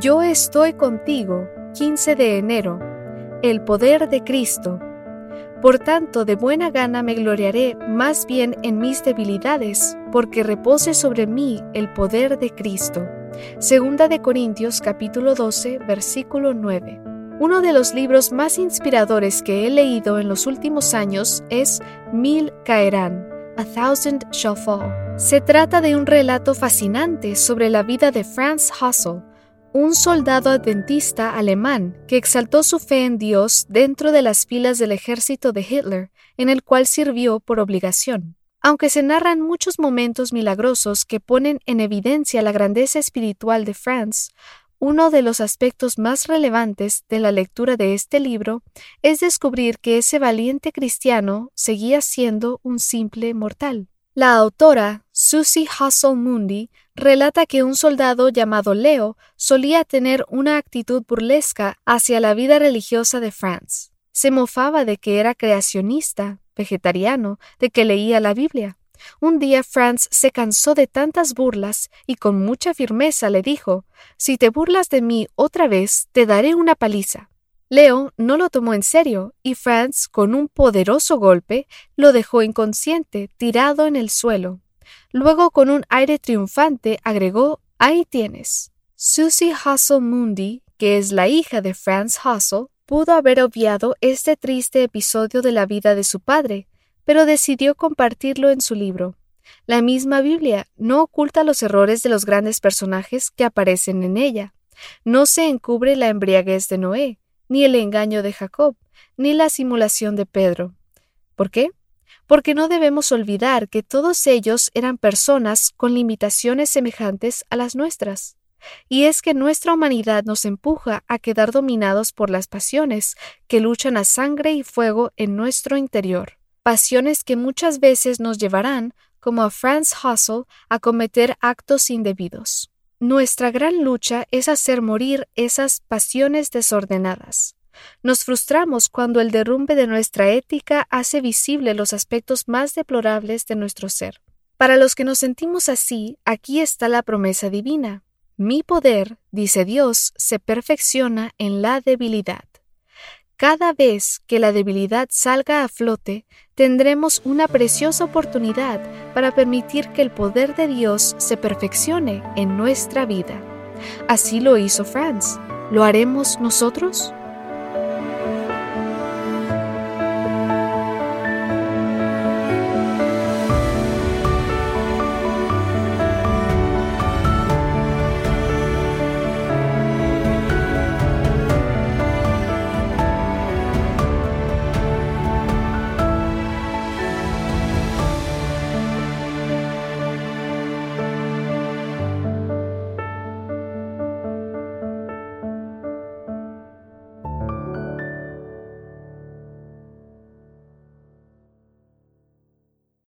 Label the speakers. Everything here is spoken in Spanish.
Speaker 1: Yo estoy contigo, 15 de enero. El poder de Cristo. Por tanto, de buena gana me gloriaré más bien en mis debilidades, porque repose sobre mí el poder de Cristo. Segunda de Corintios capítulo 12, versículo 9. Uno de los libros más inspiradores que he leído en los últimos años es Mil caerán, A Thousand Shall Fall. Se trata de un relato fascinante sobre la vida de Franz Hassel, un soldado adventista alemán que exaltó su fe en Dios dentro de las filas del ejército de Hitler, en el cual sirvió por obligación. Aunque se narran muchos momentos milagrosos que ponen en evidencia la grandeza espiritual de Franz, uno de los aspectos más relevantes de la lectura de este libro es descubrir que ese valiente cristiano seguía siendo un simple mortal. La autora, Susie Hassel Mundi, relata que un soldado llamado Leo solía tener una actitud burlesca hacia la vida religiosa de Franz. Se mofaba de que era creacionista, vegetariano, de que leía la Biblia. Un día Franz se cansó de tantas burlas y con mucha firmeza le dijo Si te burlas de mí otra vez, te daré una paliza. Leo no lo tomó en serio y Franz, con un poderoso golpe, lo dejó inconsciente, tirado en el suelo. Luego, con un aire triunfante, agregó Ahí tienes. Susie Hassel Mundi, que es la hija de Franz Hassel, pudo haber obviado este triste episodio de la vida de su padre, pero decidió compartirlo en su libro. La misma Biblia no oculta los errores de los grandes personajes que aparecen en ella. No se encubre la embriaguez de Noé, ni el engaño de Jacob, ni la simulación de Pedro. ¿Por qué? Porque no debemos olvidar que todos ellos eran personas con limitaciones semejantes a las nuestras. Y es que nuestra humanidad nos empuja a quedar dominados por las pasiones que luchan a sangre y fuego en nuestro interior, pasiones que muchas veces nos llevarán, como a Franz Hassel, a cometer actos indebidos. Nuestra gran lucha es hacer morir esas pasiones desordenadas. Nos frustramos cuando el derrumbe de nuestra ética hace visible los aspectos más deplorables de nuestro ser. Para los que nos sentimos así, aquí está la promesa divina. Mi poder, dice Dios, se perfecciona en la debilidad. Cada vez que la debilidad salga a flote, tendremos una preciosa oportunidad para permitir que el poder de Dios se perfeccione en nuestra vida. Así lo hizo Franz. ¿Lo haremos nosotros?